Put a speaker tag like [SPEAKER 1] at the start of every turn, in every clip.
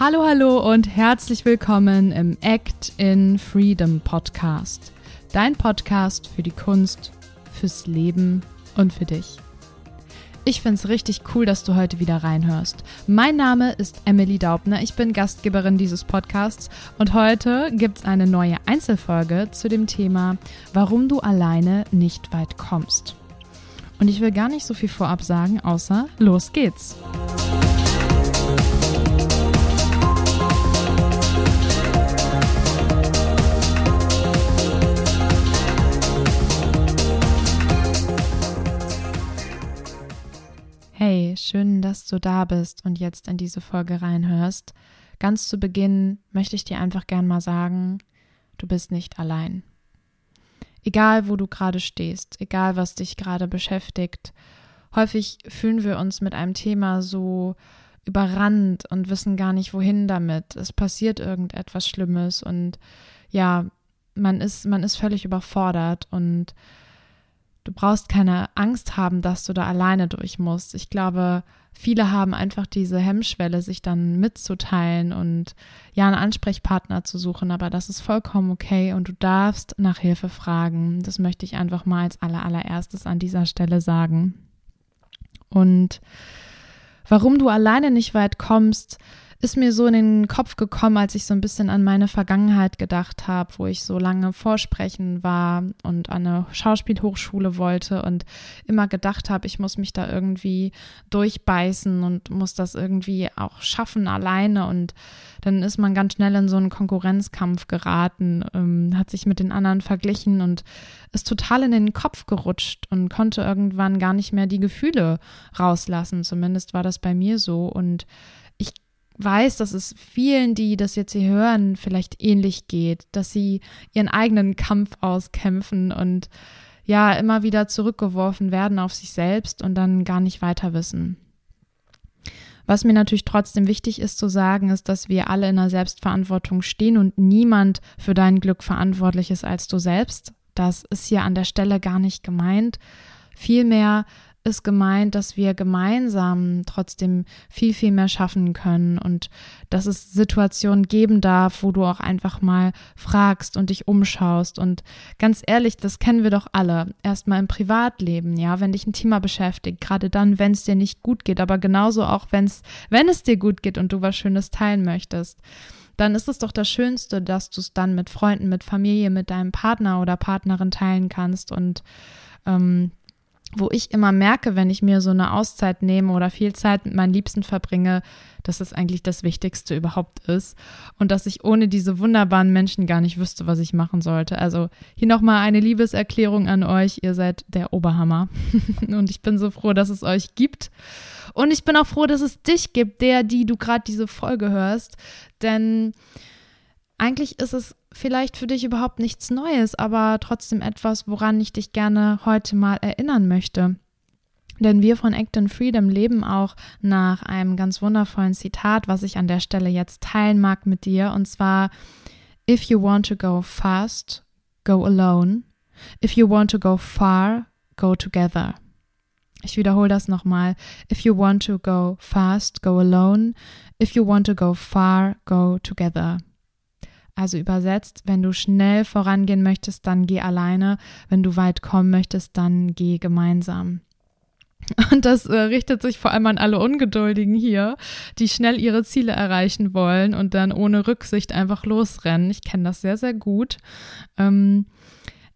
[SPEAKER 1] Hallo, hallo und herzlich willkommen im Act in Freedom Podcast. Dein Podcast für die Kunst, fürs Leben und für dich. Ich finde es richtig cool, dass du heute wieder reinhörst. Mein Name ist Emily Daubner, ich bin Gastgeberin dieses Podcasts und heute gibt es eine neue Einzelfolge zu dem Thema, warum du alleine nicht weit kommst. Und ich will gar nicht so viel vorab sagen, außer los geht's. Du da bist und jetzt in diese Folge reinhörst. Ganz zu Beginn möchte ich dir einfach gern mal sagen, du bist nicht allein. Egal, wo du gerade stehst, egal, was dich gerade beschäftigt, häufig fühlen wir uns mit einem Thema so überrannt und wissen gar nicht, wohin damit. Es passiert irgendetwas Schlimmes und ja, man ist, man ist völlig überfordert und Du brauchst keine Angst haben, dass du da alleine durch musst. Ich glaube, viele haben einfach diese Hemmschwelle, sich dann mitzuteilen und ja, einen Ansprechpartner zu suchen, aber das ist vollkommen okay und du darfst nach Hilfe fragen. Das möchte ich einfach mal als allererstes an dieser Stelle sagen. Und warum du alleine nicht weit kommst, ist mir so in den Kopf gekommen, als ich so ein bisschen an meine Vergangenheit gedacht habe, wo ich so lange vorsprechen war und an eine Schauspielhochschule wollte und immer gedacht habe, ich muss mich da irgendwie durchbeißen und muss das irgendwie auch schaffen alleine und dann ist man ganz schnell in so einen Konkurrenzkampf geraten, ähm, hat sich mit den anderen verglichen und ist total in den Kopf gerutscht und konnte irgendwann gar nicht mehr die Gefühle rauslassen. Zumindest war das bei mir so und weiß, dass es vielen, die das jetzt hier hören, vielleicht ähnlich geht, dass sie ihren eigenen Kampf auskämpfen und ja, immer wieder zurückgeworfen werden auf sich selbst und dann gar nicht weiter wissen. Was mir natürlich trotzdem wichtig ist zu sagen, ist, dass wir alle in der Selbstverantwortung stehen und niemand für dein Glück verantwortlich ist als du selbst. Das ist hier an der Stelle gar nicht gemeint. Vielmehr ist gemeint, dass wir gemeinsam trotzdem viel, viel mehr schaffen können und dass es Situationen geben darf, wo du auch einfach mal fragst und dich umschaust. Und ganz ehrlich, das kennen wir doch alle. Erstmal im Privatleben, ja, wenn dich ein Thema beschäftigt, gerade dann, wenn es dir nicht gut geht, aber genauso auch, wenn's, wenn es dir gut geht und du was Schönes teilen möchtest dann ist es doch das Schönste, dass du es dann mit Freunden, mit Familie, mit deinem Partner oder Partnerin teilen kannst und ähm, wo ich immer merke, wenn ich mir so eine Auszeit nehme oder viel Zeit mit meinen Liebsten verbringe, dass es eigentlich das Wichtigste überhaupt ist und dass ich ohne diese wunderbaren Menschen gar nicht wüsste, was ich machen sollte. Also hier nochmal eine Liebeserklärung an euch. Ihr seid der Oberhammer und ich bin so froh, dass es euch gibt. Und ich bin auch froh, dass es dich gibt, der, die du gerade diese Folge hörst, denn eigentlich ist es vielleicht für dich überhaupt nichts Neues, aber trotzdem etwas, woran ich dich gerne heute mal erinnern möchte. Denn wir von Act in Freedom leben auch nach einem ganz wundervollen Zitat, was ich an der Stelle jetzt teilen mag mit dir. Und zwar, If you want to go fast, go alone. If you want to go far, go together. Ich wiederhole das nochmal. If you want to go fast, go alone. If you want to go far, go together. Also übersetzt, wenn du schnell vorangehen möchtest, dann geh alleine. Wenn du weit kommen möchtest, dann geh gemeinsam. Und das äh, richtet sich vor allem an alle Ungeduldigen hier, die schnell ihre Ziele erreichen wollen und dann ohne Rücksicht einfach losrennen. Ich kenne das sehr, sehr gut. Ähm,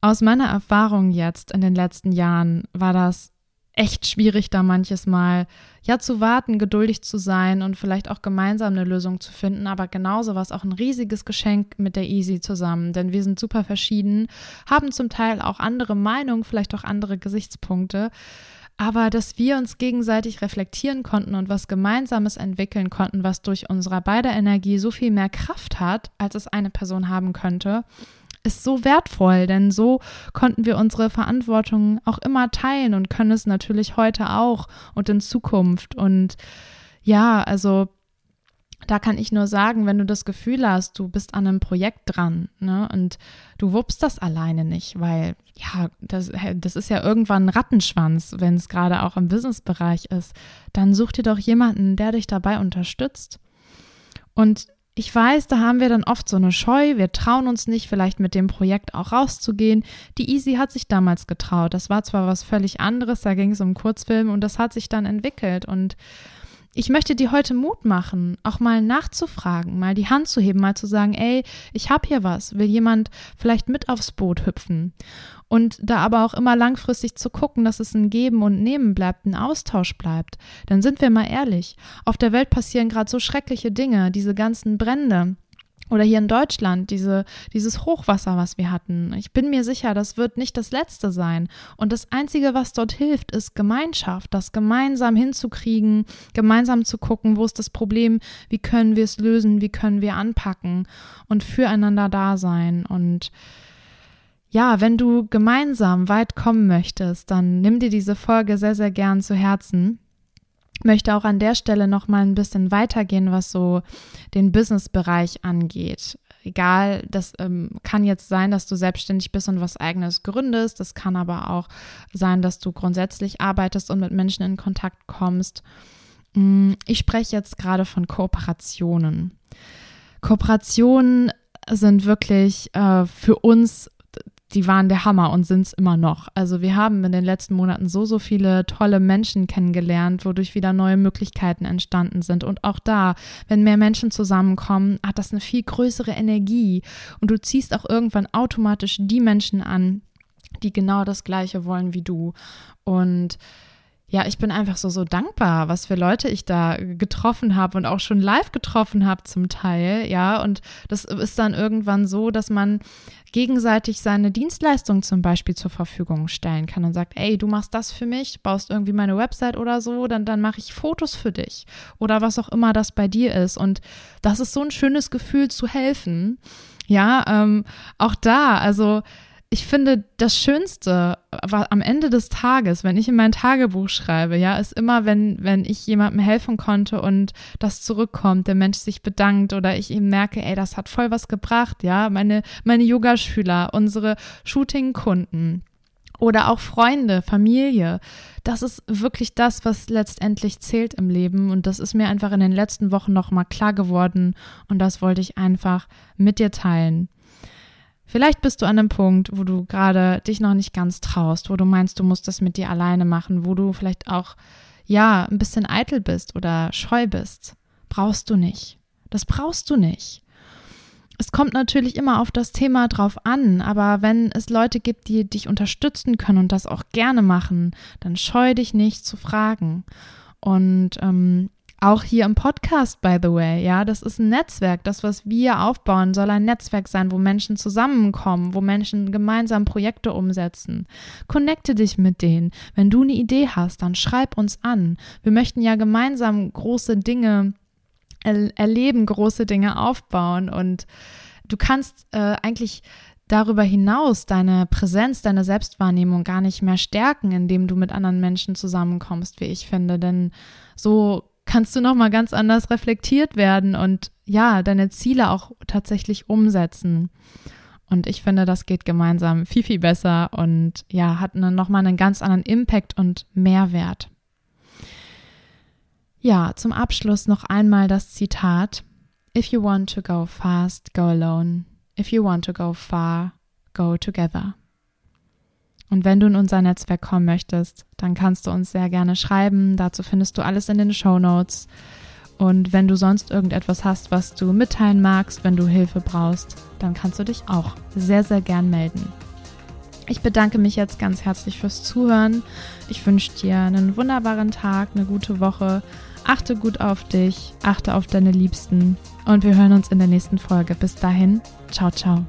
[SPEAKER 1] aus meiner Erfahrung jetzt in den letzten Jahren war das echt schwierig, da manches Mal ja zu warten, geduldig zu sein und vielleicht auch gemeinsam eine Lösung zu finden. Aber genauso war es auch ein riesiges Geschenk mit der Easy zusammen, denn wir sind super verschieden, haben zum Teil auch andere Meinungen, vielleicht auch andere Gesichtspunkte. Aber dass wir uns gegenseitig reflektieren konnten und was Gemeinsames entwickeln konnten, was durch unsere beider Energie so viel mehr Kraft hat, als es eine Person haben könnte, ist so wertvoll, denn so konnten wir unsere Verantwortung auch immer teilen und können es natürlich heute auch und in Zukunft. Und ja, also da kann ich nur sagen, wenn du das Gefühl hast, du bist an einem Projekt dran ne, und du wuppst das alleine nicht, weil ja, das, das ist ja irgendwann ein Rattenschwanz, wenn es gerade auch im Businessbereich ist, dann such dir doch jemanden, der dich dabei unterstützt. Und ich weiß, da haben wir dann oft so eine Scheu, wir trauen uns nicht, vielleicht mit dem Projekt auch rauszugehen. Die Easy hat sich damals getraut. Das war zwar was völlig anderes, da ging es um Kurzfilm und das hat sich dann entwickelt. Und ich möchte dir heute Mut machen, auch mal nachzufragen, mal die Hand zu heben, mal zu sagen, ey, ich habe hier was, will jemand vielleicht mit aufs Boot hüpfen? Und da aber auch immer langfristig zu gucken, dass es ein Geben und Nehmen bleibt, ein Austausch bleibt. Dann sind wir mal ehrlich. Auf der Welt passieren gerade so schreckliche Dinge, diese ganzen Brände. Oder hier in Deutschland, diese, dieses Hochwasser, was wir hatten. Ich bin mir sicher, das wird nicht das letzte sein. Und das Einzige, was dort hilft, ist Gemeinschaft, das gemeinsam hinzukriegen, gemeinsam zu gucken, wo ist das Problem, wie können wir es lösen, wie können wir anpacken und füreinander da sein. Und ja, wenn du gemeinsam weit kommen möchtest, dann nimm dir diese Folge sehr, sehr gern zu Herzen. Möchte auch an der Stelle noch mal ein bisschen weitergehen, was so den Business-Bereich angeht. Egal, das ähm, kann jetzt sein, dass du selbstständig bist und was eigenes gründest. Das kann aber auch sein, dass du grundsätzlich arbeitest und mit Menschen in Kontakt kommst. Mm, ich spreche jetzt gerade von Kooperationen. Kooperationen sind wirklich äh, für uns die waren der Hammer und sind es immer noch. Also wir haben in den letzten Monaten so, so viele tolle Menschen kennengelernt, wodurch wieder neue Möglichkeiten entstanden sind. Und auch da, wenn mehr Menschen zusammenkommen, hat das eine viel größere Energie. Und du ziehst auch irgendwann automatisch die Menschen an, die genau das Gleiche wollen wie du. Und ja, ich bin einfach so, so dankbar, was für Leute ich da getroffen habe und auch schon live getroffen habe zum Teil, ja. Und das ist dann irgendwann so, dass man gegenseitig seine Dienstleistung zum Beispiel zur Verfügung stellen kann und sagt, ey, du machst das für mich, baust irgendwie meine Website oder so, dann, dann mache ich Fotos für dich oder was auch immer das bei dir ist. Und das ist so ein schönes Gefühl zu helfen. Ja, ähm, auch da, also ich finde, das Schönste war am Ende des Tages, wenn ich in mein Tagebuch schreibe, ja, ist immer, wenn, wenn ich jemandem helfen konnte und das zurückkommt, der Mensch sich bedankt oder ich ihm merke, ey, das hat voll was gebracht, ja, meine, meine Yogaschüler, unsere Shooting-Kunden oder auch Freunde, Familie. Das ist wirklich das, was letztendlich zählt im Leben und das ist mir einfach in den letzten Wochen nochmal klar geworden und das wollte ich einfach mit dir teilen. Vielleicht bist du an einem Punkt, wo du gerade dich noch nicht ganz traust, wo du meinst, du musst das mit dir alleine machen, wo du vielleicht auch, ja, ein bisschen eitel bist oder scheu bist. Brauchst du nicht. Das brauchst du nicht. Es kommt natürlich immer auf das Thema drauf an, aber wenn es Leute gibt, die dich unterstützen können und das auch gerne machen, dann scheu dich nicht zu fragen. Und ähm, auch hier im Podcast, by the way, ja, das ist ein Netzwerk. Das, was wir aufbauen, soll ein Netzwerk sein, wo Menschen zusammenkommen, wo Menschen gemeinsam Projekte umsetzen. Connecte dich mit denen. Wenn du eine Idee hast, dann schreib uns an. Wir möchten ja gemeinsam große Dinge er erleben, große Dinge aufbauen und du kannst äh, eigentlich darüber hinaus deine Präsenz, deine Selbstwahrnehmung gar nicht mehr stärken, indem du mit anderen Menschen zusammenkommst, wie ich finde. Denn so kannst du nochmal ganz anders reflektiert werden und ja, deine Ziele auch tatsächlich umsetzen. Und ich finde, das geht gemeinsam viel, viel besser und ja, hat nochmal einen ganz anderen Impact und Mehrwert. Ja, zum Abschluss noch einmal das Zitat. If you want to go fast, go alone. If you want to go far, go together. Und wenn du in unser Netzwerk kommen möchtest, dann kannst du uns sehr gerne schreiben. Dazu findest du alles in den Show Notes. Und wenn du sonst irgendetwas hast, was du mitteilen magst, wenn du Hilfe brauchst, dann kannst du dich auch sehr, sehr gern melden. Ich bedanke mich jetzt ganz herzlich fürs Zuhören. Ich wünsche dir einen wunderbaren Tag, eine gute Woche. Achte gut auf dich, achte auf deine Liebsten und wir hören uns in der nächsten Folge. Bis dahin, ciao, ciao.